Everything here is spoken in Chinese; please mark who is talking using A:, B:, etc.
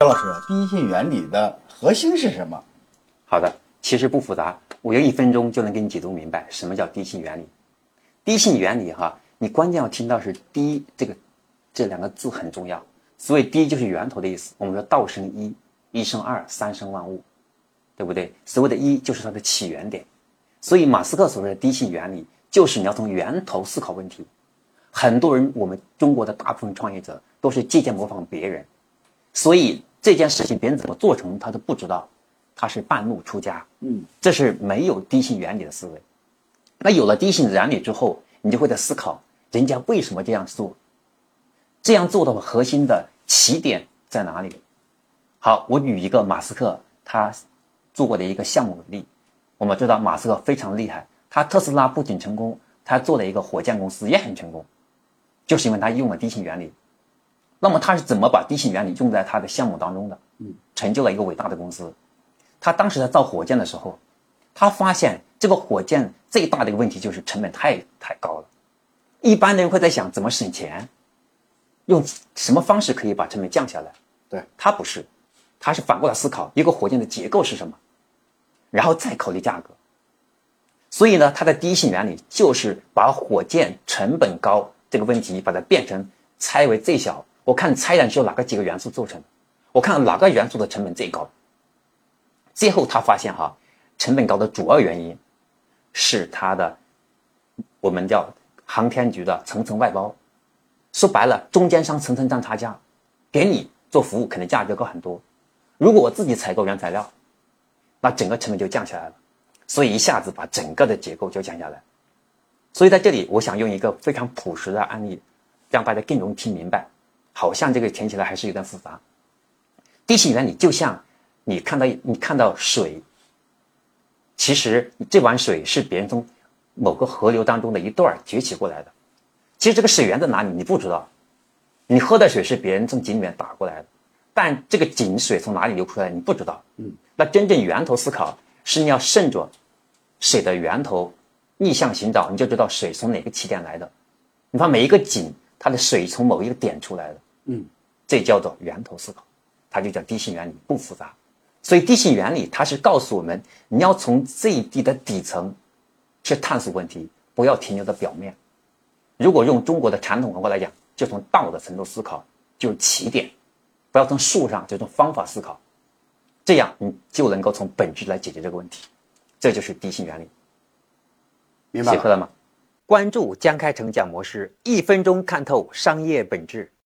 A: 张老师，第一性原理的核心是什么？
B: 好的，其实不复杂，我用一分钟就能给你解读明白什么叫第一性原理。第一性原理哈，你关键要听到是“第一”这个这两个字很重要。所谓“第一”就是源头的意思。我们说道生一，一生二，三生万物，对不对？所谓的一就是它的起源点。所以马斯克所谓的第一性原理，就是你要从源头思考问题。很多人，我们中国的大部分创业者都是借鉴模仿别人，所以。这件事情别人怎么做成，他都不知道，他是半路出家，嗯，这是没有低性原理的思维。那有了低性原理之后，你就会在思考人家为什么这样做，这样做的核心的起点在哪里？好，我举一个马斯克他做过的一个项目为例。我们知道马斯克非常厉害，他特斯拉不仅成功，他做了一个火箭公司也很成功，就是因为他用了低性原理。那么他是怎么把低性原理用在他的项目当中的？嗯，成就了一个伟大的公司。他当时在造火箭的时候，他发现这个火箭最大的一个问题就是成本太太高了。一般人会在想怎么省钱，用什么方式可以把成本降下来？
A: 对
B: 他不是，他是反过来思考一个火箭的结构是什么，然后再考虑价格。所以呢，他的第一性原理就是把火箭成本高这个问题把它变成拆为最小。我看拆弹是由哪个几个元素做成？我看哪个元素的成本最高？最后他发现哈，成本高的主要原因是它的我们叫航天局的层层外包。说白了，中间商层层赚差价，给你做服务可能价格高很多。如果我自己采购原材料，那整个成本就降下来了，所以一下子把整个的结构就降下来。所以在这里，我想用一个非常朴实的案例，让大家更容易听明白。好像这个听起来还是有点复杂。地性原理就像你看到你看到水，其实这碗水是别人从某个河流当中的一段崛起过来的。其实这个水源在哪里你不知道，你喝的水是别人从井里面打过来的，但这个井水从哪里流出来你不知道。嗯，那真正源头思考是你要顺着水的源头逆向寻找，你就知道水从哪个起点来的。你看每一个井，它的水从某一个点出来的。嗯，这叫做源头思考，它就叫低性原理，不复杂。所以低性原理它是告诉我们，你要从最低的底层去探索问题，不要停留在表面。如果用中国的传统文化来讲，就从道的层度思考就是起点，不要从术上就从方法思考，这样你就能够从本质来解决这个问题。这就是低性原理。
A: 明白
B: 了吗？关注江开成讲模式，一分钟看透商业本质。